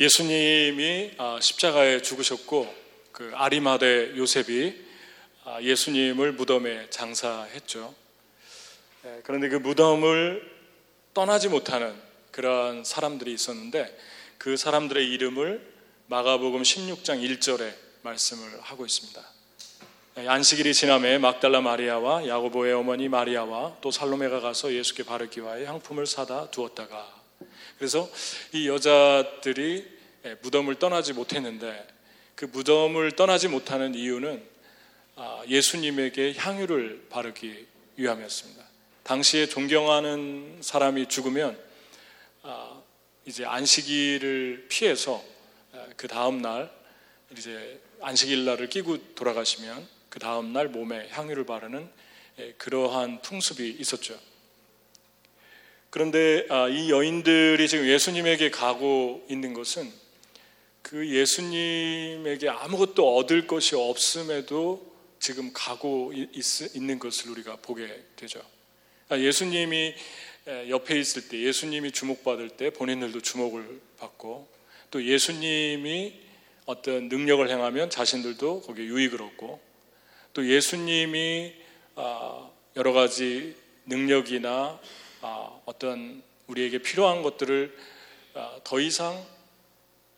예수님이 아, 십자가에 죽으셨고 그 아리마대 요셉이 아, 예수님을 무덤에 장사했죠. 예, 그런데 그 무덤을 떠나지 못하는 그런 사람들이 있었는데 그 사람들의 이름을 마가복음 16장 1절에 말씀을 하고 있습니다. 예, 안식일이 지남에 막달라 마리아와 야고보의 어머니 마리아와 또 살로메가 가서 예수께 바르기 위하여 향품을 사다 두었다가 그래서 이 여자들이 예, 무덤을 떠나지 못했는데 그 무덤을 떠나지 못하는 이유는 아, 예수님에게 향유를 바르기 위함이었습니다. 당시에 존경하는 사람이 죽으면 아, 이제 안식일을 피해서 아, 그 다음 날 이제 안식일 날을 끼고 돌아가시면 그 다음 날 몸에 향유를 바르는 예, 그러한 풍습이 있었죠. 그런데 아, 이 여인들이 지금 예수님에게 가고 있는 것은 그 예수님에게 아무것도 얻을 것이 없음에도 지금 가고 있, 는 것을 우리가 보게 되죠. 아, 예수님이 옆에 있을 때, 예수님이 주목받을 때 본인들도 주목을 받고 또 예수님이 어떤 능력을 행하면 자신들도 거기에 유익을 얻고 또 예수님이 아, 여러 가지 능력이나 아, 어떤 우리에게 필요한 것들을 아, 더 이상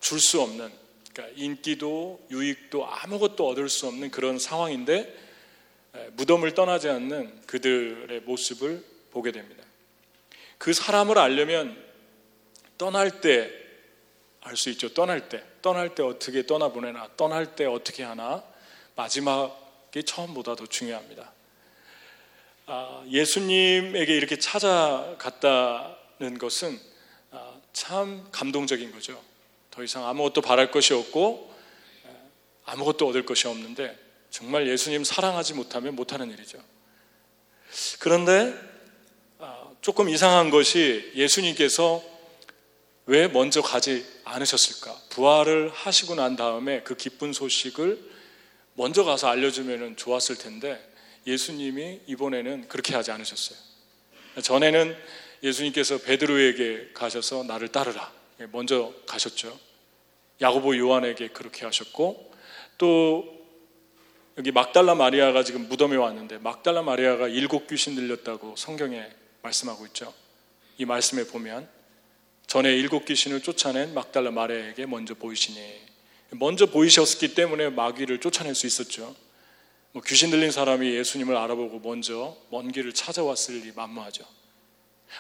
줄 수 없는 그러니까 인기도 유익도 아무것도 얻을 수 없는 그런 상황인데 무덤을 떠나지 않는 그들의 모습을 보게 됩니다. 그 사람을 알려면 떠날 때 알 수 있죠. 떠날 때. 떠날 때 어떻게 떠나보내나. 떠날 때 어떻게 하나. 마지막이 처음보다 더 중요합니다. 아, 예수님에게 이렇게 찾아갔다는 것은 아, 참 감동적인 거죠. 더 이상 아무것도 바랄 것이 없고 아무것도 얻을 것이 없는데 정말 예수님 사랑하지 못하면 못하는 일이죠. 그런데 아, 조금 이상한 것이 예수님께서 왜 먼저 가지 않으셨을까? 부활을 하시고 난 다음에 그 기쁜 소식을 먼저 가서 알려주면 좋았을 텐데 예수님이 이번에는 그렇게 하지 않으셨어요. 전에는 예수님께서 베드로에게 가셔서 나를 따르라. 먼저 가셨죠. 야고보 요한에게 그렇게 하셨고 또 여기 막달라 마리아가 지금 무덤에 왔는데 막달라 마리아가 일곱 귀신 들렸다고 성경에 말씀하고 있죠. 이 말씀에 보면 전에 일곱 귀신을 쫓아낸 막달라 마리아에게 먼저 보이시니 먼저 보이셨기 때문에 마귀를 쫓아낼 수 있었죠. 뭐 귀신 들린 사람이 예수님을 알아보고 먼저 먼 길을 찾아왔을 리 만무하죠.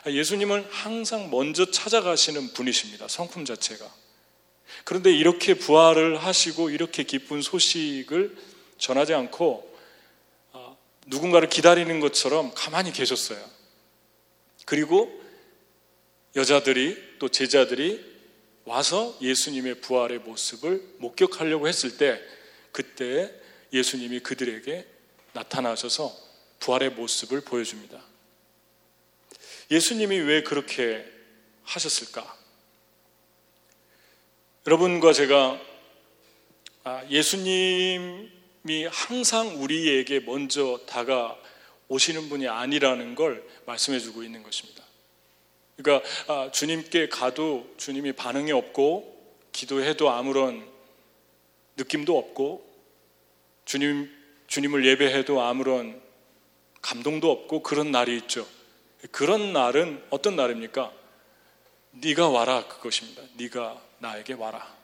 아, 예수님은 항상 먼저 찾아가시는 분이십니다. 성품 자체가. 그런데 이렇게 부활을 하시고 이렇게 기쁜 소식을 전하지 않고 아, 누군가를 기다리는 것처럼 가만히 계셨어요. 그리고 여자들이 또 제자들이 와서 예수님의 부활의 모습을 목격하려고 했을 때 그때 예수님이 그들에게 나타나셔서 부활의 모습을 보여줍니다. 예수님이 왜 그렇게 하셨을까? 여러분과 제가 아, 예수님이 항상 우리에게 먼저 다가오시는 분이 아니라는 걸 말씀해 주고 있는 것입니다. 그러니까 아, 주님께 가도 주님이 반응이 없고 기도해도 아무런 느낌도 없고 주님, 주님을 예배해도 아무런 감동도 없고 그런 날이 있죠. 그런 날은 어떤 날입니까? 네가 와라 그것입니다. 네가 나에게 와라.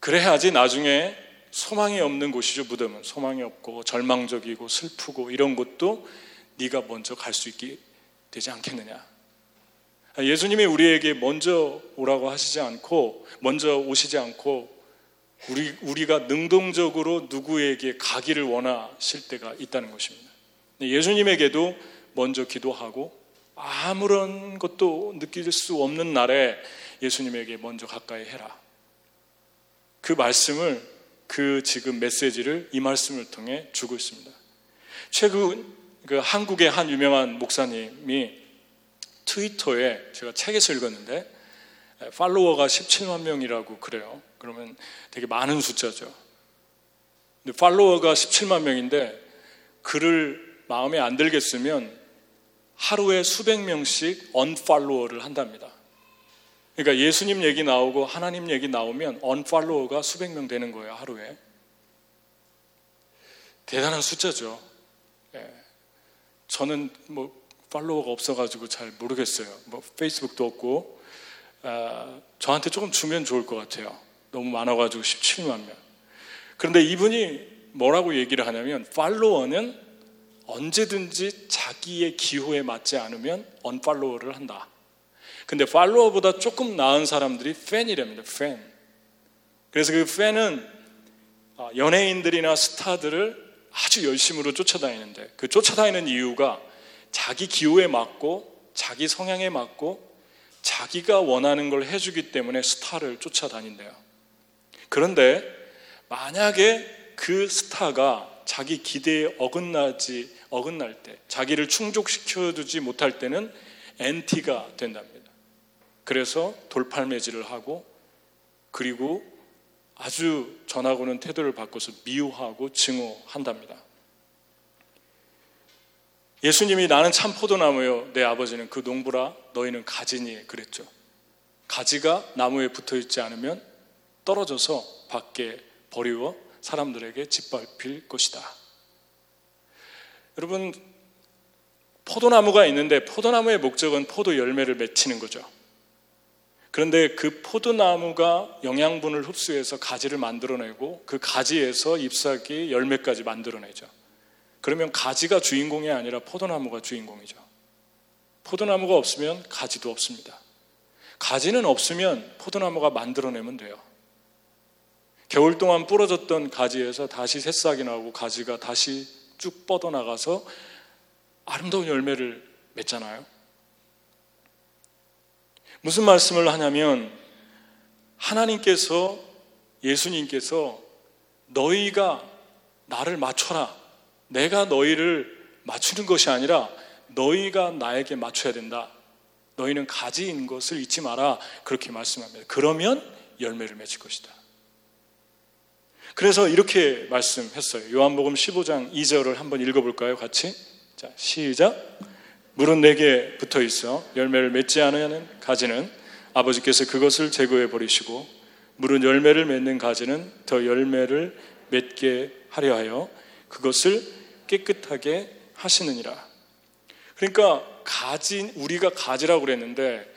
그래야지 나중에 소망이 없는 곳이죠. 무덤은 소망이 없고 절망적이고 슬프고 이런 곳도 네가 먼저 갈 수 있게 되지 않겠느냐. 예수님이 우리에게 먼저 오라고 하시지 않고 먼저 오시지 않고 우리, 우리가 능동적으로 누구에게 가기를 원하실 때가 있다는 것입니다. 예수님에게도 먼저 기도하고 아무런 것도 느낄 수 없는 날에 예수님에게 먼저 가까이 해라. 그 말씀을 그 지금 메시지를 이 말씀을 통해 주고 있습니다. 최근 그 한국의 한 유명한 목사님이 트위터에 제가 책에서 읽었는데 팔로워가 17만 명이라고 그래요. 그러면 되게 많은 숫자죠. 근데 팔로워가 17만 명인데 글을 마음에 안 들겠으면 하루에 수백 명씩 언팔로워를 한답니다. 그러니까 예수님 얘기 나오고 하나님 얘기 나오면 언팔로워가 수백 명 되는 거예요, 하루에. 대단한 숫자죠. 예. 저는 뭐 팔로워가 없어가지고 잘 모르겠어요. 뭐 페이스북도 없고 아, 저한테 조금 주면 좋을 것 같아요. 너무 많아가지고 17만 명. 그런데 이분이 뭐라고 얘기를 하냐면 팔로워는 언제든지 자기의 기호에 맞지 않으면 언팔로워를 한다. 근데 팔로워보다 조금 나은 사람들이 팬이랍니다. 팬. 그래서 그 팬은 아, 연예인들이나 스타들을 아주 열심으로 쫓아다니는데 그 쫓아다니는 이유가 자기 기호에 맞고 자기 성향에 맞고 자기가 원하는 걸 해주기 때문에 스타를 쫓아다닌대요. 그런데 만약에 그 스타가 자기 기대에 어긋나지 어긋날 때, 자기를 충족시켜 주지 못할 때는 엔티가 된답니다. 그래서 돌팔매질을 하고 그리고 아주 전하고는 태도를 바꿔서 미워하고 증오한답니다. 예수님이 나는 참 포도나무요. 내 아버지는 그 농부라 너희는 가지니 그랬죠. 가지가 나무에 붙어 있지 않으면 떨어져서 밖에 버리워 사람들에게 짓밟힐 것이다. 여러분, 포도나무가 있는데 포도나무의 목적은 포도 열매를 맺히는 거죠. 그런데 그 포도나무가 영양분을 흡수해서 가지를 만들어내고 그 가지에서 잎사귀 열매까지 만들어내죠. 그러면 가지가 주인공이 아니라 포도나무가 주인공이죠. 포도나무가 없으면 가지도 없습니다. 가지는 없으면 포도나무가 만들어내면 돼요. 겨울 동안 부러졌던 가지에서 다시 새싹이 나오고 가지가 다시 쭉 뻗어나가서 아름다운 열매를 맺잖아요. 무슨 말씀을 하냐면 하나님께서 예수님께서 너희가 나를 맞춰라. 내가 너희를 맞추는 것이 아니라 너희가 나에게 맞춰야 된다. 너희는 가지인 것을 잊지 마라. 그렇게 말씀합니다. 그러면 열매를 맺을 것이다. 그래서 이렇게 말씀했어요. 요한복음 15장 2절을 한번 읽어볼까요? 같이. 자, 시작. 물은 내게 붙어 있어 열매를 맺지 않으는 가지는 아버지께서 그것을 제거해 버리시고 물은 열매를 맺는 가지는 더 열매를 맺게 하려 하여 그것을 깨끗하게 하시느니라. 그러니까 가지 우리가 가지라고 그랬는데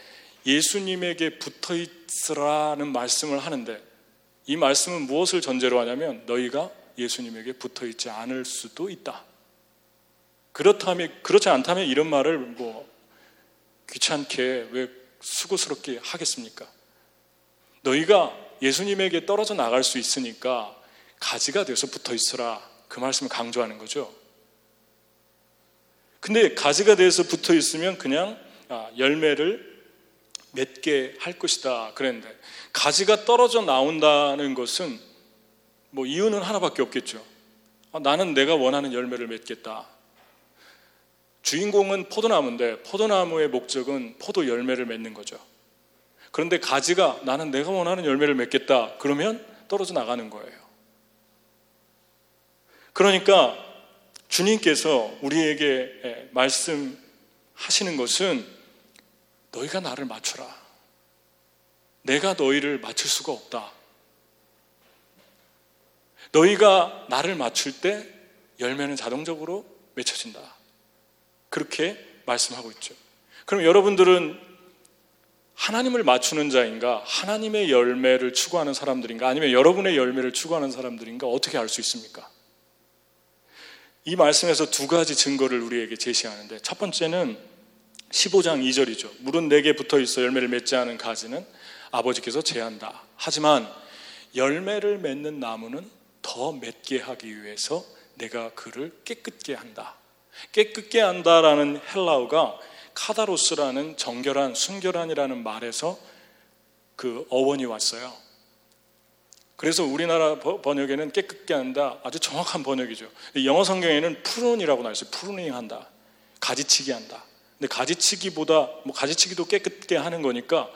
예수님에게 붙어 있으라는 말씀을 하는데 이 말씀은 무엇을 전제로 하냐면 너희가 예수님에게 붙어 있지 않을 수도 있다. 그렇다면 그렇지 않다면 이런 말을 뭐 귀찮게 왜 수고스럽게 하겠습니까? 너희가 예수님에게 떨어져 나갈 수 있으니까 가지가 되어서 붙어 있어라. 그 말씀을 강조하는 거죠. 근데 가지가 돼서 붙어 있으면 그냥 아, 열매를 맺게 할 것이다. 그랬는데 가지가 떨어져 나온다는 것은 뭐 이유는 하나밖에 없겠죠. 아, 나는 내가 원하는 열매를 맺겠다. 주인공은 포도나무인데 포도나무의 목적은 포도 열매를 맺는 거죠. 그런데 가지가 나는 내가 원하는 열매를 맺겠다. 그러면 떨어져 나가는 거예요. 그러니까 주님께서 우리에게 말씀하시는 것은 너희가 나를 맞춰라. 내가 너희를 맞출 수가 없다. 너희가 나를 맞출 때 열매는 자동적으로 맺혀진다. 그렇게 말씀하고 있죠. 그럼 여러분들은 하나님을 맞추는 자인가? 하나님의 열매를 추구하는 사람들인가? 아니면 여러분의 열매를 추구하는 사람들인가? 어떻게 알 수 있습니까? 이 말씀에서 두 가지 증거를 우리에게 제시하는데 첫 번째는 15장 2절이죠. 물은 내게 붙어 있어 열매를 맺지 않은 가지는 아버지께서 제한다. 하지만 열매를 맺는 나무는 더 맺게 하기 위해서 내가 그를 깨끗게 한다. 깨끗게 한다라는 헬라어가 카다로스라는 정결한, 순결한이라는 말에서 그 어원이 왔어요. 그래서 우리나라 번역에는 깨끗게 한다 아주 정확한 번역이죠. 영어 성경에는 prune이라고 나와 있어요. pruning 한다. 가지치기 한다. 근데 가지치기보다 뭐 가지치기도 깨끗게 하는 거니까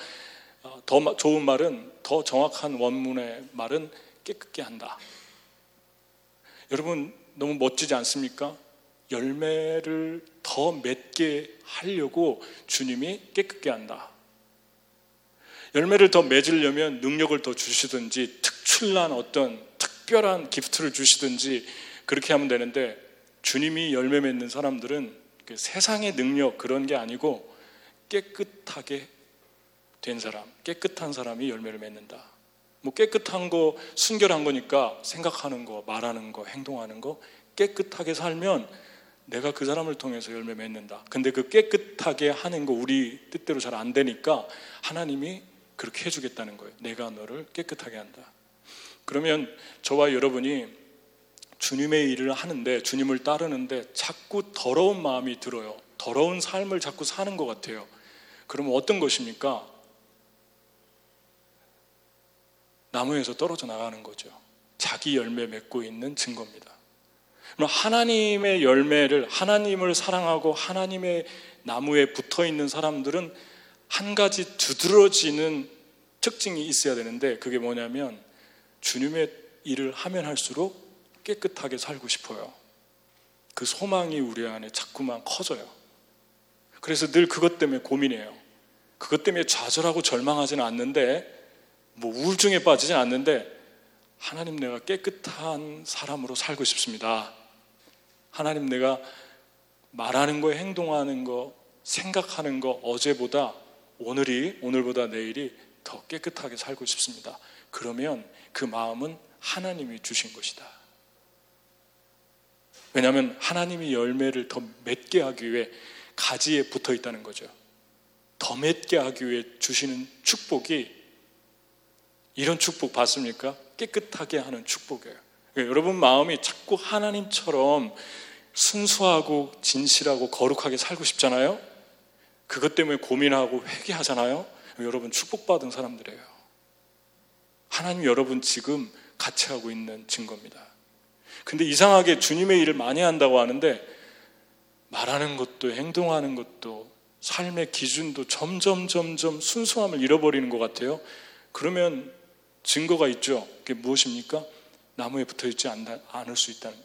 어, 더 좋은 말은 더 정확한 원문의 말은 깨끗게 한다. 여러분 너무 멋지지 않습니까? 열매를 더 맺게 하려고 주님이 깨끗게 한다. 열매를 더 맺으려면 능력을 더 주시든지 특출난 어떤 특별한 gift를 주시든지 그렇게 하면 되는데 주님이 열매 맺는 사람들은 그 세상의 능력 그런 게 아니고 깨끗하게 된 사람, 깨끗한 사람이 열매를 맺는다. 뭐 깨끗한 거, 순결한 거니까 생각하는 거, 말하는 거, 행동하는 거 깨끗하게 살면 내가 그 사람을 통해서 열매 맺는다. 근데 그 깨끗하게 하는 거 우리 뜻대로 잘 안 되니까 하나님이 그렇게 해주겠다는 거예요. 내가 너를 깨끗하게 한다. 그러면 저와 여러분이 주님의 일을 하는데 주님을 따르는데 자꾸 더러운 마음이 들어요. 더러운 삶을 자꾸 사는 것 같아요. 그러면 어떤 것입니까? 나무에서 떨어져 나가는 거죠. 자기 열매 맺고 있는 증거입니다. 하나님의 열매를 하나님을 사랑하고 하나님의 나무에 붙어 있는 사람들은 한 가지 두드러지는 특징이 있어야 되는데 그게 뭐냐면 주님의 일을 하면 할수록 깨끗하게 살고 싶어요. 그 소망이 우리 안에 자꾸만 커져요. 그래서 늘 그것 때문에 고민해요. 그것 때문에 좌절하고 절망하지는 않는데 뭐 우울증에 빠지진 않는데 하나님 내가 깨끗한 사람으로 살고 싶습니다. 하나님 내가 말하는 거, 행동하는 거, 생각하는 거 어제보다 오늘이 오늘보다 내일이 더 깨끗하게 살고 싶습니다. 그러면 그 마음은 하나님이 주신 것이다. 왜냐하면 하나님이 열매를 더 맺게 하기 위해 가지에 붙어 있다는 거죠. 더 맺게 하기 위해 주시는 축복이 이런 축복 받습니까? 깨끗하게 하는 축복이에요. 그러니까 여러분 마음이 자꾸 하나님처럼 순수하고 진실하고 거룩하게 살고 싶잖아요. 그것 때문에 고민하고 회개하잖아요. 여러분 축복받은 사람들이에요. 하나님 여러분 지금 같이 하고 있는 증거입니다. 근데 이상하게 주님의 일을 많이 한다고 하는데 말하는 것도 행동하는 것도 삶의 기준도 점점 점점 순수함을 잃어버리는 것 같아요. 그러면 증거가 있죠. 그게 무엇입니까? 나무에 붙어 있지 않을 수 있다는.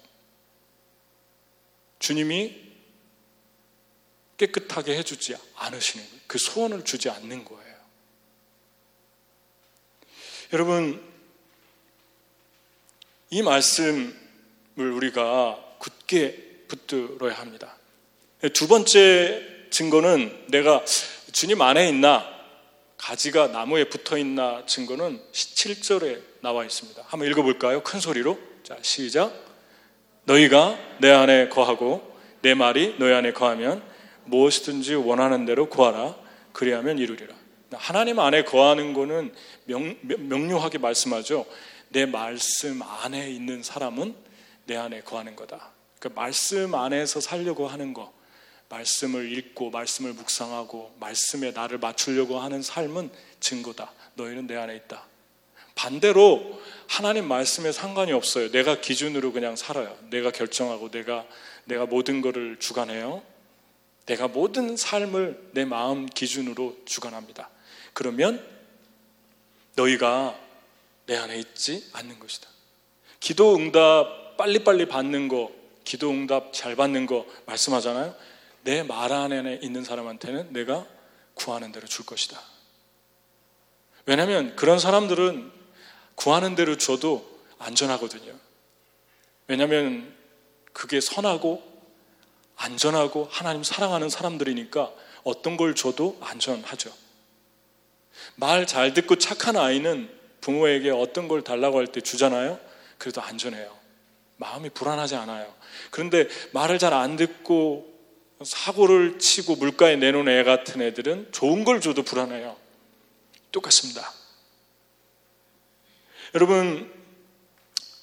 주님이 깨끗하게 해주지 않으시는 거예요. 그 소원을 주지 않는 거예요. 여러분, 이 말씀을 우리가 굳게 붙들어야 합니다. 두 번째 증거는 내가 주님 안에 있나, 가지가 나무에 붙어 있나 증거는 17절에 나와 있습니다. 한번 읽어볼까요? 큰 소리로. 자, 시작. 너희가 내 안에 거하고 내 말이 너희 안에 거하면 무엇이든지 원하는 대로 구하라. 그리하면 이루리라. 하나님 안에 거하는 거는 명, 명료하게 말씀하죠. 내 말씀 안에 있는 사람은 내 안에 거하는 거다. 그 말씀 안에서 살려고 하는 거, 말씀을 읽고 말씀을 묵상하고 말씀에 나를 맞추려고 하는 삶은 증거다. 너희는 내 안에 있다. 반대로 하나님 말씀에 상관이 없어요. 내가 기준으로 그냥 살아요. 내가 결정하고 내가 내가 모든 것을 주관해요. 내가 모든 삶을 내 마음 기준으로 주관합니다. 그러면 너희가 내 안에 있지 않는 것이다. 기도 응답 빨리빨리 받는 거, 기도 응답 잘 받는 거 말씀하잖아요. 내 말 안에 있는 사람한테는 내가 구하는 대로 줄 것이다. 왜냐하면 그런 사람들은 구하는 대로 줘도 안전하거든요. 왜냐하면 그게 선하고 안전하고 하나님 사랑하는 사람들이니까 어떤 걸 줘도 안전하죠. 말 잘 듣고 착한 아이는 부모에게 어떤 걸 달라고 할 때 주잖아요. 그래도 안전해요. 마음이 불안하지 않아요. 그런데 말을 잘 안 듣고 사고를 치고 물가에 내놓은 애 같은 애들은 좋은 걸 줘도 불안해요. 똑같습니다. 여러분,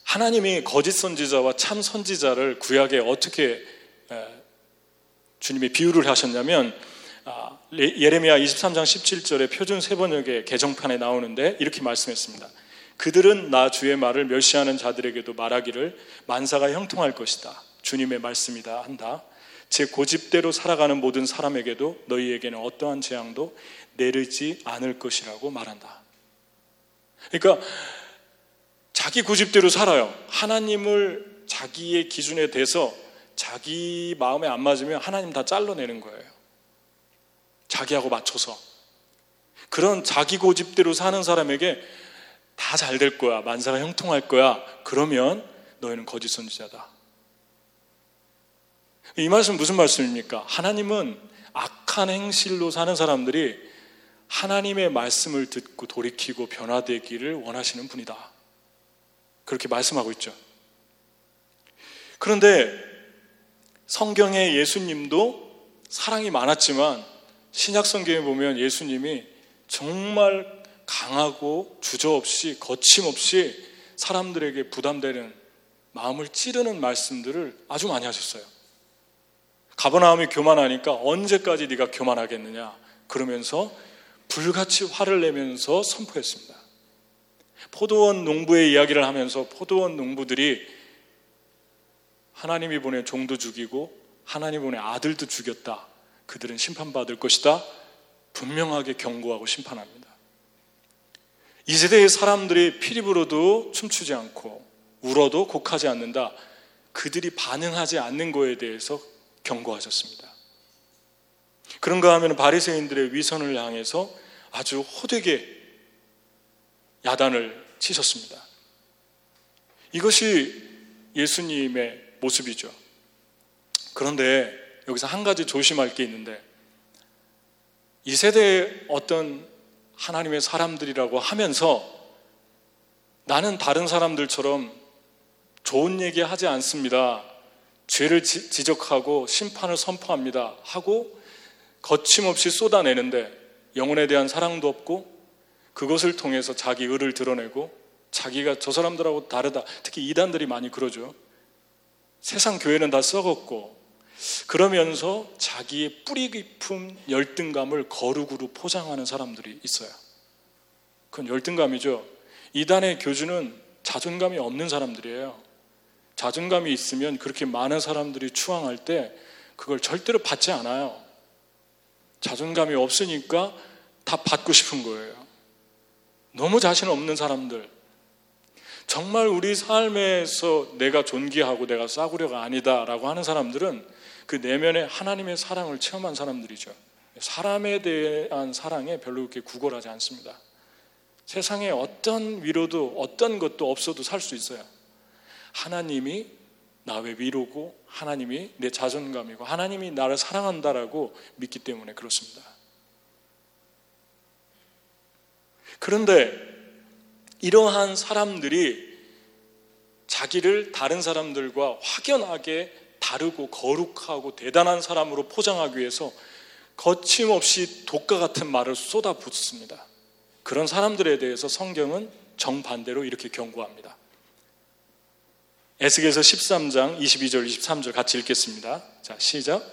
하나님이 거짓 선지자와 참 선지자를 구약에 어떻게 주님이 비유를 하셨냐면 아, 예레미야 23장 17절에 표준 세번역의 개정판에 나오는데 이렇게 말씀했습니다. 그들은 나 주의 말을 멸시하는 자들에게도 말하기를 만사가 형통할 것이다. 주님의 말씀이다 한다. 제 고집대로 살아가는 모든 사람에게도 너희에게는 어떠한 재앙도 내리지 않을 것이라고 말한다. 그러니까 자기 고집대로 살아요. 하나님을 자기의 기준에 대해서 자기 마음에 안 맞으면 하나님 다 잘라내는 거예요. 자기하고 맞춰서. 그런 자기 고집대로 사는 사람에게 다 잘 될 거야. 만사가 형통할 거야. 그러면 너희는 거짓 선지자다. 이 말씀 무슨 말씀입니까? 하나님은 악한 행실로 사는 사람들이 하나님의 말씀을 듣고 돌이키고 변화되기를 원하시는 분이다. 그렇게 말씀하고 있죠. 그런데 성경에 예수님도 사랑이 많았지만 신약 성경에 보면 예수님이 정말 강하고 주저없이 거침없이 사람들에게 부담되는 마음을 찌르는 말씀들을 아주 많이 하셨어요. 가버나움이 교만하니까 언제까지 네가 교만하겠느냐 그러면서 불같이 화를 내면서 선포했습니다. 포도원 농부의 이야기를 하면서 포도원 농부들이 하나님이 보낸 종도 죽이고 하나님 보낸 아들도 죽였다. 그들은 심판받을 것이다. 분명하게 경고하고 심판합니다. 이 세대의 사람들이 피리 불어도 춤추지 않고 울어도 곡하지 않는다. 그들이 반응하지 않는 거에 대해서 경고하셨습니다. 그런가 하면 바리새인들의 위선을 향해서 아주 호되게 야단을 치셨습니다. 이것이 예수님의 모습이죠. 그런데 여기서 한 가지 조심할 게 있는데 이 세대의 어떤 하나님의 사람들이라고 하면서 나는 다른 사람들처럼 좋은 얘기 하지 않습니다. 죄를 지적하고 심판을 선포합니다. 하고 거침없이 쏟아내는데 영혼에 대한 사랑도 없고 그것을 통해서 자기 의를 드러내고 자기가 저 사람들하고 다르다. 특히 이단들이 많이 그러죠. 세상 교회는 다 썩었고 그러면서 자기의 뿌리 깊은 열등감을 거룩으로 포장하는 사람들이 있어요. 그건 열등감이죠. 이단의 교주는 자존감이 없는 사람들이에요. 자존감이 있으면 그렇게 많은 사람들이 추앙할 때 그걸 절대로 받지 않아요. 자존감이 없으니까 다 받고 싶은 거예요. 너무 자신 없는 사람들. 정말 우리 삶에서 내가 존귀하고 내가 싸구려가 아니다라고 하는 사람들은 그 내면에 하나님의 사랑을 체험한 사람들이죠. 사람에 대한 사랑에 별로 그렇게 구걸하지 않습니다. 세상에 어떤 위로도 어떤 것도 없어도 살 수 있어요. 하나님이 나의 위로고 하나님이 내 자존감이고 하나님이 나를 사랑한다라고 믿기 때문에 그렇습니다. 그런데 이러한 사람들이 자기를 다른 사람들과 확연하게 다르고 거룩하고 대단한 사람으로 포장하기 위해서 거침없이 독과 같은 말을 쏟아붓습니다. 그런 사람들에 대해서 성경은 정반대로 이렇게 경고합니다. 에스겔서 13장 22절 23절 같이 읽겠습니다. 자, 시작.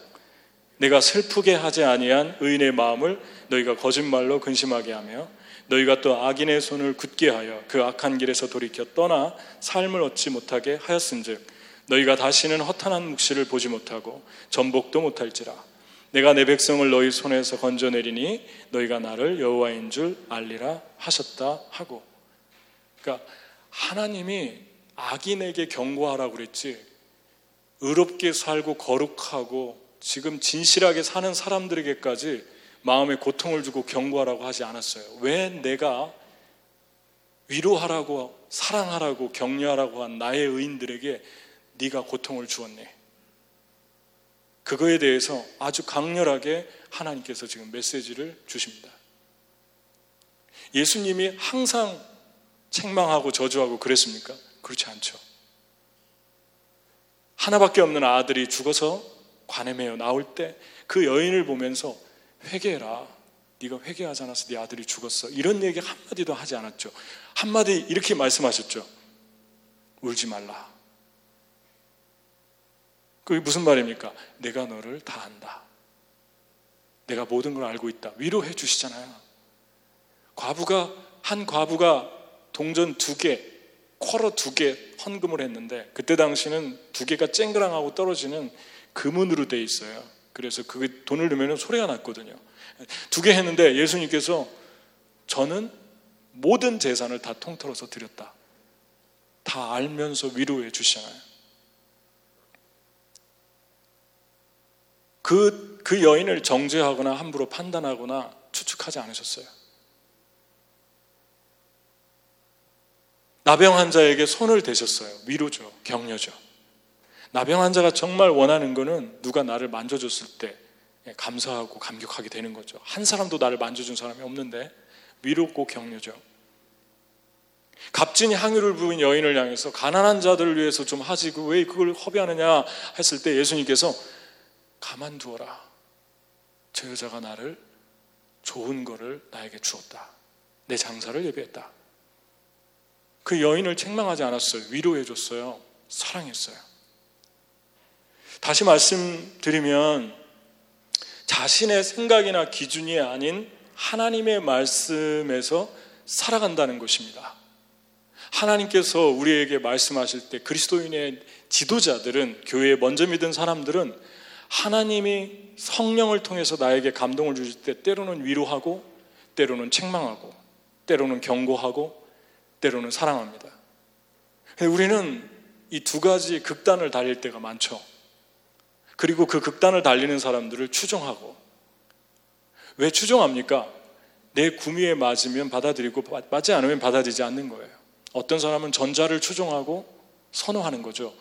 내가 슬프게 하지 아니한 의인의 마음을 너희가 거짓말로 근심하게 하며 너희가 또 악인의 손을 굳게 하여 그 악한 길에서 돌이켜 떠나 삶을 얻지 못하게 하였은즉 너희가 다시는 허탄한 묵시를 보지 못하고 전복도 못할지라. 내가 내 백성을 너희 손에서 건져내리니 너희가 나를 여호와인 줄 알리라 하셨다 하고. 그러니까 하나님이 악인에게 경고하라고 그랬지. 의롭게 살고 거룩하고 지금 진실하게 사는 사람들에게까지 마음에 고통을 주고 경고하라고 하지 않았어요. 왜 내가 위로하라고 사랑하라고 격려하라고 한 나의 의인들에게 네가 고통을 주었네. 그거에 대해서 아주 강렬하게 하나님께서 지금 메시지를 주십니다. 예수님이 항상 책망하고 저주하고 그랬습니까? 그렇지 않죠. 하나밖에 없는 아들이 죽어서 매여 나올 때 그 여인을 보면서 회개해라. 네가 회개하지 않아서 네 아들이 죽었어. 이런 얘기 한마디도 하지 않았죠. 한마디 이렇게 말씀하셨죠. 울지 말라. 그게 무슨 말입니까? 내가 너를 다 안다. 내가 모든 걸 알고 있다. 위로해 주시잖아요. 과부가 한 과부가 동전 두 개, 쿼러 두 개 헌금을 했는데 그때 당시는 두 개가 쨍그랑하고 떨어지는 금은으로 돼 있어요. 그래서 그 돈을 넣으면 소리가 났거든요. 두 개 했는데 예수님께서 저는 모든 재산을 다 통틀어서 드렸다. 다 알면서 위로해 주시잖아요. 그, 그 여인을 정죄하거나 함부로 판단하거나 추측하지 않으셨어요. 나병 환자에게 손을 대셨어요. 위로죠. 격려죠. 나병 환자가 정말 원하는 거는 누가 나를 만져줬을 때 예, 감사하고 감격하게 되는 거죠. 한 사람도 나를 만져준 사람이 없는데 위로고 격려죠. 값진 향유를 부은 여인을 향해서 가난한 자들을 위해서 좀 하지 왜 그걸 허비하느냐 했을 때 예수님께서 가만두어라. 저 여자가 나를 좋은 거를 나에게 주었다. 내 장사를 예배했다. 그 여인을 책망하지 않았어요. 위로해 줬어요. 사랑했어요. 다시 말씀드리면 자신의 생각이나 기준이 아닌 하나님의 말씀에서 살아간다는 것입니다. 하나님께서 우리에게 말씀하실 때 그리스도인의 지도자들은 교회에 먼저 믿은 사람들은 하나님이 성령을 통해서 나에게 감동을 주실 때 때로는 위로하고 때로는 책망하고 때로는 경고하고 때로는 사랑합니다. 우리는 이 두 가지 극단을 달릴 때가 많죠. 그리고 그 극단을 달리는 사람들을 추종하고 왜 추종합니까? 내 구미에 맞으면 받아들이고 맞지 않으면 받아들이지 않는 거예요. 어떤 사람은 전자를 추종하고 선호하는 거죠.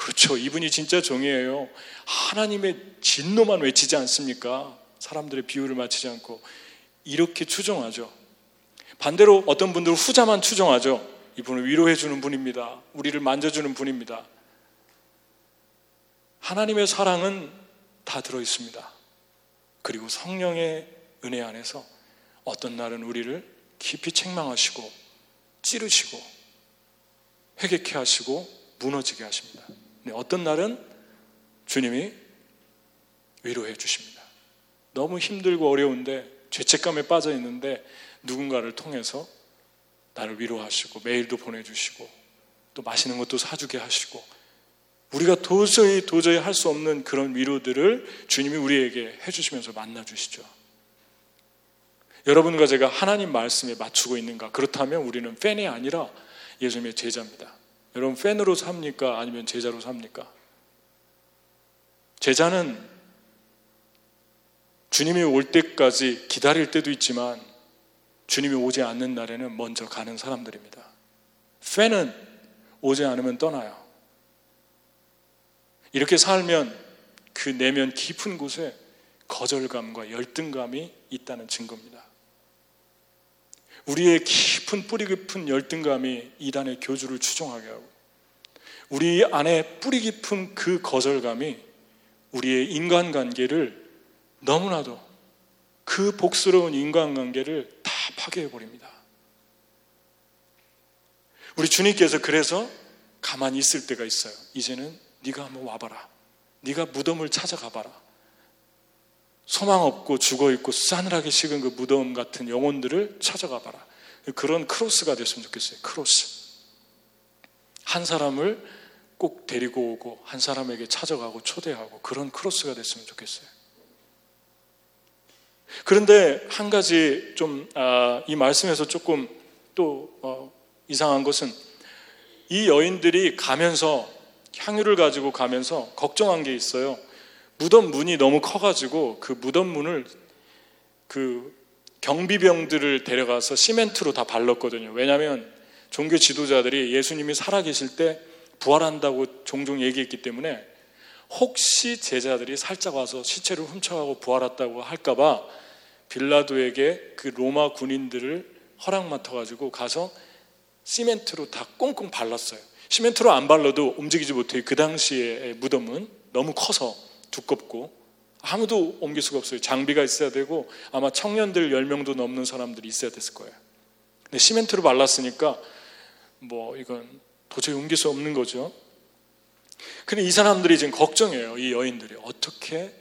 그렇죠. 이분이 진짜 종이에요. 하나님의 진노만 외치지 않습니까? 사람들의 비유를 맞추지 않고 이렇게 추종하죠. 반대로 어떤 분들은 후자만 추종하죠. 이분은 위로해 주는 분입니다. 우리를 만져주는 분입니다. 하나님의 사랑은 다 들어 있습니다. 그리고 성령의 은혜 안에서 어떤 날은 우리를 깊이 책망하시고 찌르시고 회개케 하시고 무너지게 하십니다. 네, 어떤 날은 주님이 위로해 주십니다. 너무 힘들고 어려운데 죄책감에 빠져 있는데 누군가를 통해서 나를 위로하시고 메일도 보내주시고 또 맛있는 것도 사주게 하시고 우리가 도저히 도저히 할 수 없는 그런 위로들을 주님이 우리에게 해주시면서 만나주시죠. 여러분과 제가 하나님 말씀에 맞추고 있는가? 그렇다면 우리는 팬이 아니라 예수님의 제자입니다. 여러분 팬으로 삽니까? 아니면 제자로 삽니까? 제자는 주님이 올 때까지 기다릴 때도 있지만 주님이 오지 않는 날에는 먼저 가는 사람들입니다. 팬은 오지 않으면 떠나요. 이렇게 살면 그 내면 깊은 곳에 거절감과 열등감이 있다는 증거입니다. 우리의 깊은 뿌리 깊은 열등감이 이단의 교주를 추종하게 하고 우리 안에 뿌리 깊은 그 거절감이 우리의 인간관계를 너무나도 그 복스러운 인간관계를 다 파괴해 버립니다. 우리 주님께서 그래서 가만히 있을 때가 있어요. 이제는 네가 한번 와봐라. 네가 무덤을 찾아가봐라. 소망 없고 죽어 있고 싸늘하게 식은 그 무덤 같은 영혼들을 찾아가 봐라. 그런 크로스가 됐으면 좋겠어요. 크로스. 한 사람을 꼭 데리고 오고 한 사람에게 찾아가고 초대하고 그런 크로스가 됐으면 좋겠어요. 그런데 한 가지 좀이 아, 말씀에서 조금 또 어, 이상한 것은 이 여인들이 가면서 향유를 가지고 가면서 걱정한 게 있어요. 무덤 문이 너무 커가지고 그 무덤 문을 그 경비병들을 데려가서 시멘트로 다 발랐거든요. 왜냐하면 종교 지도자들이 예수님이 살아계실 때 부활한다고 종종 얘기했기 때문에 혹시 제자들이 살짝 와서 시체를 훔쳐가고 부활했다고 할까봐 빌라도에게 그 로마 군인들을 허락 맡아가지고 가서 시멘트로 다 꽁꽁 발랐어요. 시멘트로 안 발라도 움직이지 못해요. 그 당시에 무덤은 너무 커서 두껍고 아무도 옮길 수가 없어요. 장비가 있어야 되고 아마 청년들 10명도 넘는 사람들이 있어야 됐을 거예요. 근데 시멘트로 발랐으니까 뭐 이건 도저히 옮길 수 없는 거죠. 근데 이 사람들이 지금 걱정해요. 이 여인들이 어떻게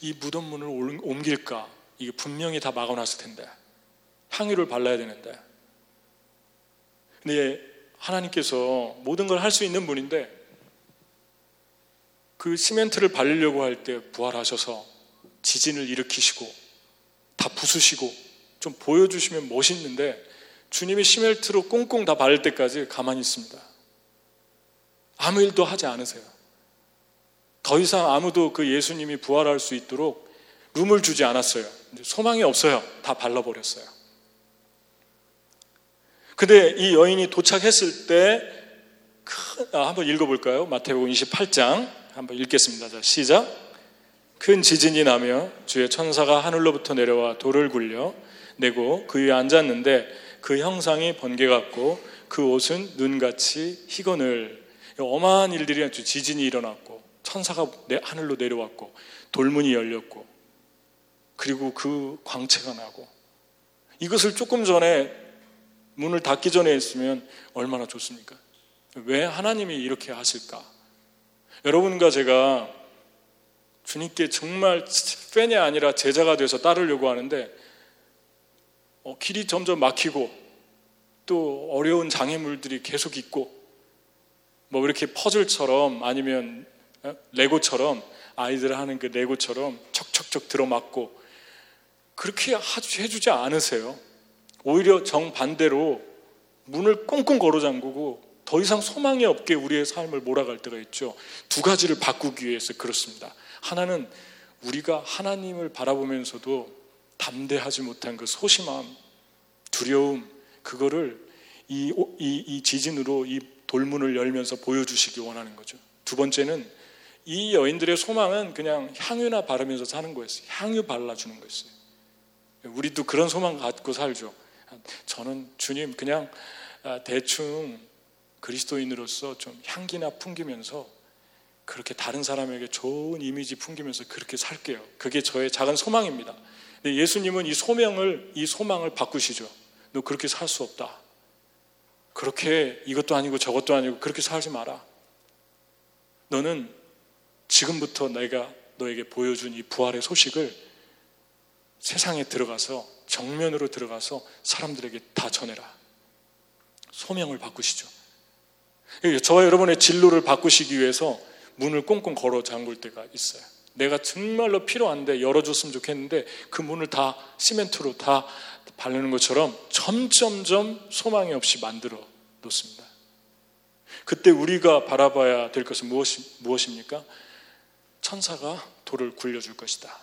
이 무덤문을 옮길까? 이게 분명히 다 막아놨을 텐데 향유를 발라야 되는데. 근데 하나님께서 모든 걸 할 수 있는 분인데 그 시멘트를 바르려고 할 때 부활하셔서 지진을 일으키시고 다 부수시고 좀 보여주시면 멋있는데 주님이 시멘트로 꽁꽁 다 바를 때까지 가만히 있습니다. 아무 일도 하지 않으세요. 더 이상 아무도 그 예수님이 부활할 수 있도록 룸을 주지 않았어요. 소망이 없어요. 다 발라버렸어요. 근데 이 여인이 도착했을 때 큰, 아, 한번 읽어볼까요? 마태복음 28장 한번 읽겠습니다. 자, 시작. 큰 지진이 나며 주의 천사가 하늘로부터 내려와 돌을 굴려 내고 그 위에 앉았는데 그 형상이 번개 같고 그 옷은 눈같이 희건을 어마한 일들이 지진이 일어났고 천사가 하늘로 내려왔고 돌문이 열렸고 그리고 그 광채가 나고 이것을 조금 전에 문을 닫기 전에 했으면 얼마나 좋습니까? 왜 하나님이 이렇게 하실까? 여러분과 제가 주님께 정말 팬이 아니라 제자가 돼서 따르려고 하는데 어, 길이 점점 막히고 또 어려운 장애물들이 계속 있고 뭐 이렇게 퍼즐처럼 아니면 어, 레고처럼 아이들 하는 그 레고처럼 척척척 들어맞고 그렇게 해주지 않으세요. 오히려 정반대로 문을 꽁꽁 걸어 잠그고 더 이상 소망이 없게 우리의 삶을 몰아갈 때가 있죠. 두 가지를 바꾸기 위해서 그렇습니다. 하나는 우리가 하나님을 바라보면서도 담대하지 못한 그 소심함, 두려움, 그거를 이, 이, 이 지진으로 이 돌문을 열면서 보여주시기 원하는 거죠. 두 번째는 이 여인들의 소망은 그냥 향유나 바르면서 사는 거였어요. 향유 발라주는 거였어요. 우리도 그런 소망 갖고 살죠. 저는 주님 그냥 아, 대충 그리스도인으로서 좀 향기나 풍기면서 그렇게 다른 사람에게 좋은 이미지 풍기면서 그렇게 살게요. 그게 저의 작은 소망입니다. 근데 예수님은 이 소명을, 이 소망을 바꾸시죠. 너 그렇게 살 수 없다. 그렇게 이것도 아니고 저것도 아니고 그렇게 살지 마라. 너는 지금부터 내가 너에게 보여준 이 부활의 소식을 세상에 들어가서 정면으로 들어가서 사람들에게 다 전해라. 소명을 바꾸시죠. 저와 여러분의 진로를 바꾸시기 위해서 문을 꽁꽁 걸어 잠글 때가 있어요. 내가 정말로 필요한데 열어줬으면 좋겠는데 그 문을 다 시멘트로 다 바르는 것처럼 점점점 소망이 없이 만들어 놓습니다. 그때 우리가 바라봐야 될 것은 무엇이, 무엇입니까? 천사가 돌을 굴려줄 것이다.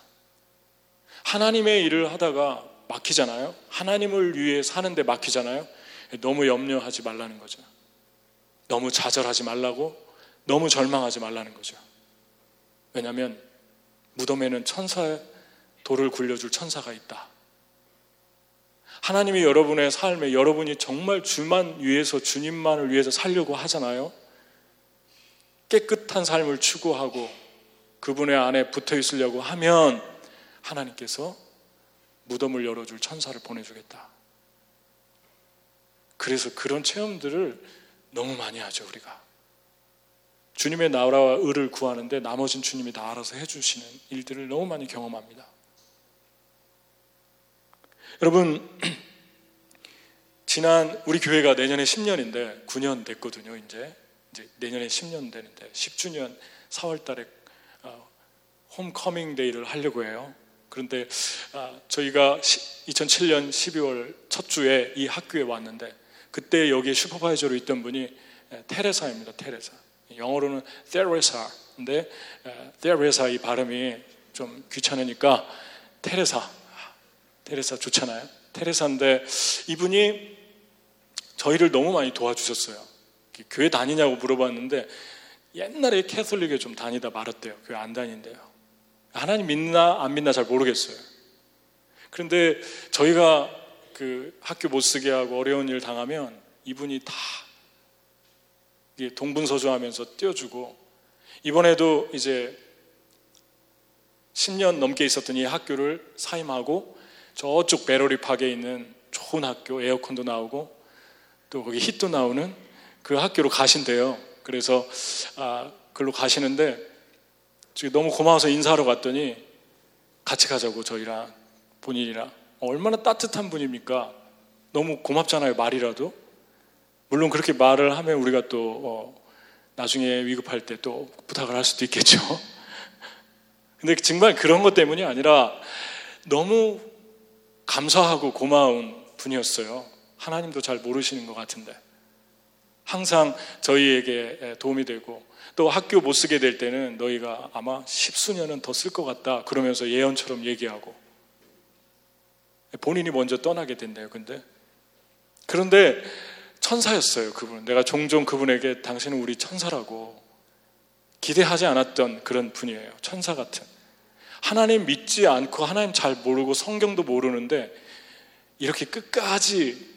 하나님의 일을 하다가 막히잖아요. 하나님을 위해 사는데 막히잖아요. 너무 염려하지 말라는 거죠. 너무 좌절하지 말라고 너무 절망하지 말라는 거죠. 왜냐하면 무덤에는 천사의 돌을 굴려줄 천사가 있다. 하나님이 여러분의 삶에 여러분이 정말 주만 위해서 주님만을 위해서 살려고 하잖아요. 깨끗한 삶을 추구하고 그분의 안에 붙어 있으려고 하면 하나님께서 무덤을 열어줄 천사를 보내주겠다. 그래서 그런 체험들을 너무 많이 하죠, 우리가. 주님의 나라와 의를 구하는데 나머진 주님이 다 알아서 해주시는 일들을 너무 많이 경험합니다. 여러분, 지난 우리 교회가 내년에 10년인데 9년 됐거든요, 이제. 이제 내년에 10년 되는데 10주년 4월 달에 홈커밍 데이를 하려고 해요. 그런데 아, 저희가 2007년 12월 첫 주에 이 학교에 왔는데 그때 여기 슈퍼바이저로 있던 분이 테레사입니다. 테레사. 영어로는 테레사인데 테레사 이 발음이 좀 귀찮으니까 테레사. 테레사 좋잖아요. 테레사인데 이분이 저희를 너무 많이 도와주셨어요. 교회 다니냐고 물어봤는데 옛날에 캐톨릭에 좀 다니다 말았대요. 교회 안 다닌대요. 하나님 믿나 안 믿나 잘 모르겠어요. 그런데 저희가 그 학교 못 쓰게 하고 어려운 일 당하면 이분이 다 동분서주하면서 띄워주고 이번에도 이제 10년 넘게 있었던 이 학교를 사임하고 저쪽 베러리 팍에 있는 좋은 학교 에어컨도 나오고 또 거기 hit도 나오는 그 학교로 가신대요. 그래서 아, 글로 가시는데 지금 너무 고마워서 인사하러 갔더니 같이 가자고 저희랑 본인이랑 얼마나 따뜻한 분입니까? 너무 고맙잖아요 말이라도 물론 그렇게 말을 하면 우리가 또 어, 나중에 위급할 때 또 부탁을 할 수도 있겠죠. 근데 정말 그런 것 때문이 아니라 너무 감사하고 고마운 분이었어요. 하나님도 잘 모르시는 것 같은데. 항상 저희에게 도움이 되고 또 학교 못 쓰게 될 때는 너희가 아마 십수년은 더 쓸 것 같다. 그러면서 예언처럼 얘기하고 본인이 먼저 떠나게 된대요. 근데 그런데 천사였어요, 그분. 내가 종종 그분에게 당신은 우리 천사라고 기대하지 않았던 그런 분이에요. 천사 같은. 하나님 믿지 않고 하나님 잘 모르고 성경도 모르는데 이렇게 끝까지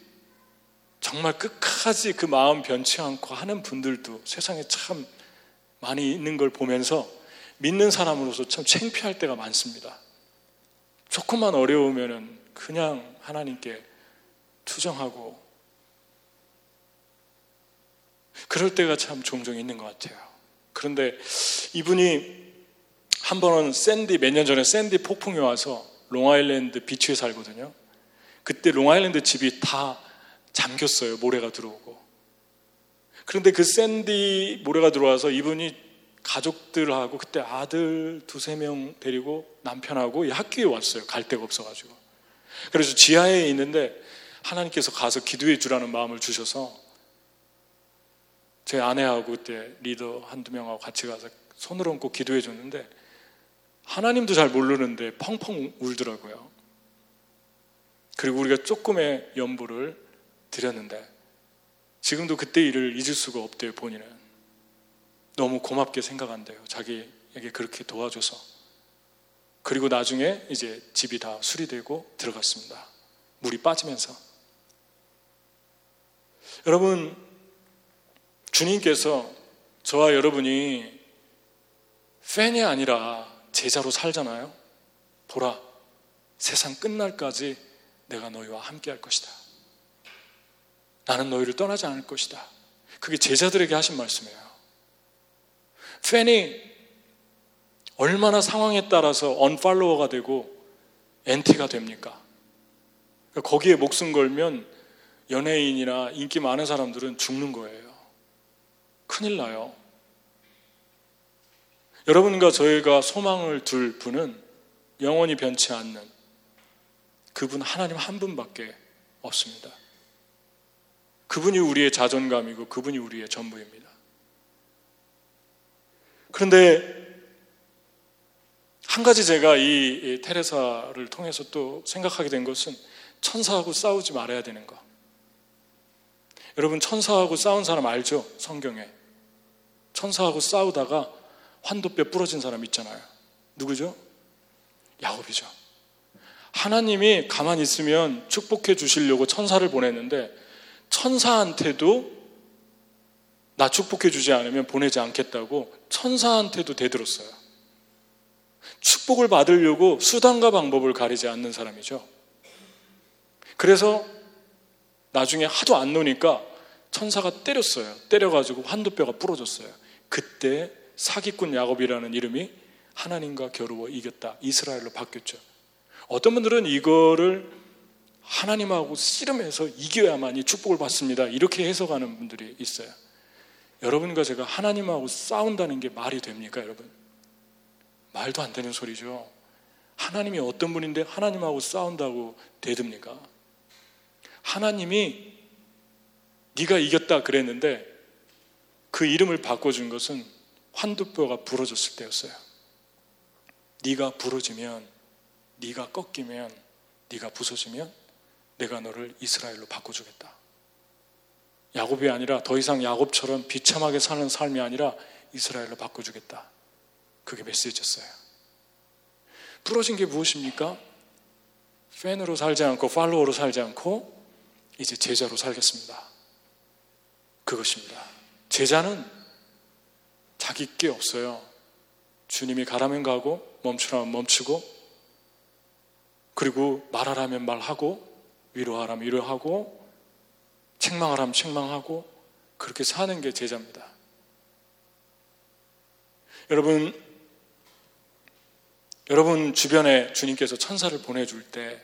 정말 끝까지 그 마음 변치 않고 하는 분들도 세상에 참 많이 있는 걸 보면서 믿는 사람으로서 참 창피할 때가 많습니다. 조금만 어려우면은 그냥 하나님께 투정하고 그럴 때가 참 종종 있는 것 같아요. 그런데 이분이 한 번은 샌디 몇 년 전에 샌디 폭풍이 와서 롱아일랜드 비치에 살거든요. 그때 롱아일랜드 집이 다 잠겼어요. 모래가 들어오고. 그런데 그 샌디 모래가 들어와서 이분이 가족들하고 그때 아들 두세 명 데리고 남편하고 학교에 왔어요. 갈 데가 없어가지고. 그래서 지하에 있는데 하나님께서 가서 기도해 주라는 마음을 주셔서 제 아내하고 그때 리더 한두 명하고 같이 가서 손을 얹고 기도해 줬는데 하나님도 잘 모르는데 펑펑 울더라고요. 그리고 우리가 조금의 연보를 드렸는데 지금도 그때 일을 잊을 수가 없대요, 본인은. 너무 고맙게 생각한대요. 자기에게 그렇게 도와줘서. 그리고 나중에 이제 집이 다 수리되고 들어갔습니다. 물이 빠지면서. 여러분, 주님께서 저와 여러분이 팬이 아니라 제자로 살잖아요. 보라, 세상 끝날까지 내가 너희와 함께 할 것이다. 나는 너희를 떠나지 않을 것이다. 그게 제자들에게 하신 말씀이에요. 팬이 얼마나 상황에 따라서 언팔로워가 되고 엔티가 됩니까? 거기에 목숨 걸면 연예인이나 인기 많은 사람들은 죽는 거예요. 큰일 나요. 여러분과 저희가 소망을 둘 분은 영원히 변치 않는 그분 하나님 한 분밖에 없습니다. 그분이 우리의 자존감이고 그분이 우리의 전부입니다. 그런데 한 가지 제가 이 테레사를 통해서 또 생각하게 된 것은 천사하고 싸우지 말아야 되는 거. 여러분 천사하고 싸운 사람 알죠? 성경에. 천사하고 싸우다가 환도뼈 부러진 사람 있잖아요. 누구죠? 야곱이죠. 하나님이 가만히 있으면 축복해 주시려고 천사를 보냈는데 천사한테도 나 축복해 주지 않으면 보내지 않겠다고 천사한테도 대들었어요. 축복을 받으려고 수단과 방법을 가리지 않는 사람이죠. 그래서 나중에 하도 안 노니까 천사가 때렸어요. 때려가지고 환도뼈가 부러졌어요. 그때 사기꾼 야곱이라는 이름이 하나님과 겨루어 이겼다. 이스라엘로 바뀌었죠. 어떤 분들은 이거를 하나님하고 씨름해서 이겨야만이 축복을 받습니다. 이렇게 해석하는 분들이 있어요. 여러분과 제가 하나님하고 싸운다는 게 말이 됩니까, 여러분? 말도 안 되는 소리죠. 하나님이 어떤 분인데 하나님하고 싸운다고 되듭니까? 하나님이 네가 이겼다 그랬는데 그 이름을 바꿔준 것은 환두뼈가 부러졌을 때였어요. 네가 부러지면, 네가 꺾이면, 네가 부서지면 내가 너를 이스라엘로 바꿔주겠다. 야곱이 아니라 더 이상 야곱처럼 비참하게 사는 삶이 아니라 이스라엘로 바꿔주겠다. 그게 메시지였어요. 부러진 게 무엇입니까? 팬으로 살지 않고 팔로워로 살지 않고 이제 제자로 살겠습니다. 그것입니다. 제자는 자기 게 없어요. 주님이 가라면 가고 멈추라면 멈추고 그리고 말하라면 말하고 위로하라면 위로하고 책망하라면 책망하고 그렇게 사는 게 제자입니다. 여러분 여러분 주변에 주님께서 천사를 보내줄 때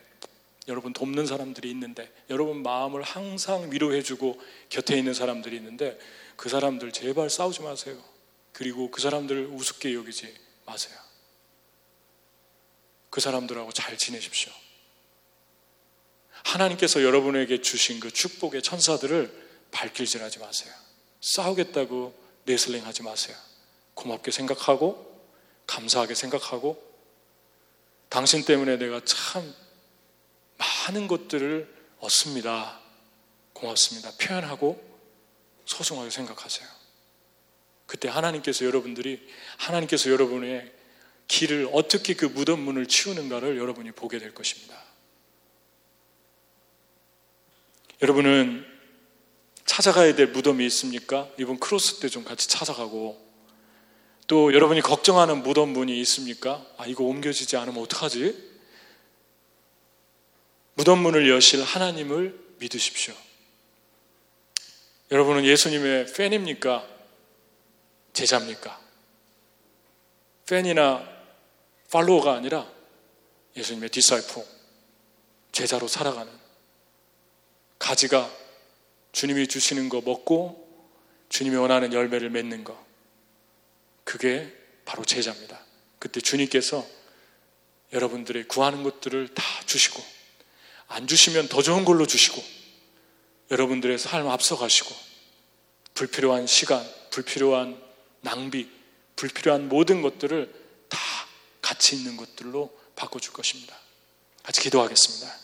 여러분 돕는 사람들이 있는데 여러분 마음을 항상 위로해주고 곁에 있는 사람들이 있는데 그 사람들 제발 싸우지 마세요. 그리고 그 사람들을 우습게 여기지 마세요. 그 사람들하고 잘 지내십시오. 하나님께서 여러분에게 주신 그 축복의 천사들을 발길질하지 마세요. 싸우겠다고 레슬링 하지 마세요. 고맙게 생각하고 감사하게 생각하고 당신 때문에 내가 참 많은 것들을 얻습니다. 고맙습니다. 표현하고 소중하게 생각하세요. 그때 하나님께서 여러분들이 하나님께서 여러분의 길을 어떻게 그 무덤 문을 치우는가를 여러분이 보게 될 것입니다. 여러분은 찾아가야 될 무덤이 있습니까? 이번 크로스 때 좀 같이 찾아가고 또 여러분이 걱정하는 무덤 문이 있습니까? 아 이거 옮겨지지 않으면 어떡하지? 무덤 문을 여실 하나님을 믿으십시오. 여러분은 예수님의 팬입니까? 제자입니까? 팬이나 팔로워가 아니라 예수님의 disciple, 제자로 살아가는 가지가 주님이 주시는 거 먹고 주님이 원하는 열매를 맺는 거. 그게 바로 제자입니다. 그때 주님께서 여러분들의 구하는 것들을 다 주시고 안 주시면 더 좋은 걸로 주시고 여러분들의 삶 앞서가시고 불필요한 시간, 불필요한 낭비, 불필요한 모든 것들을 다 가치 있는 것들로 바꿔줄 것입니다. 같이 기도하겠습니다.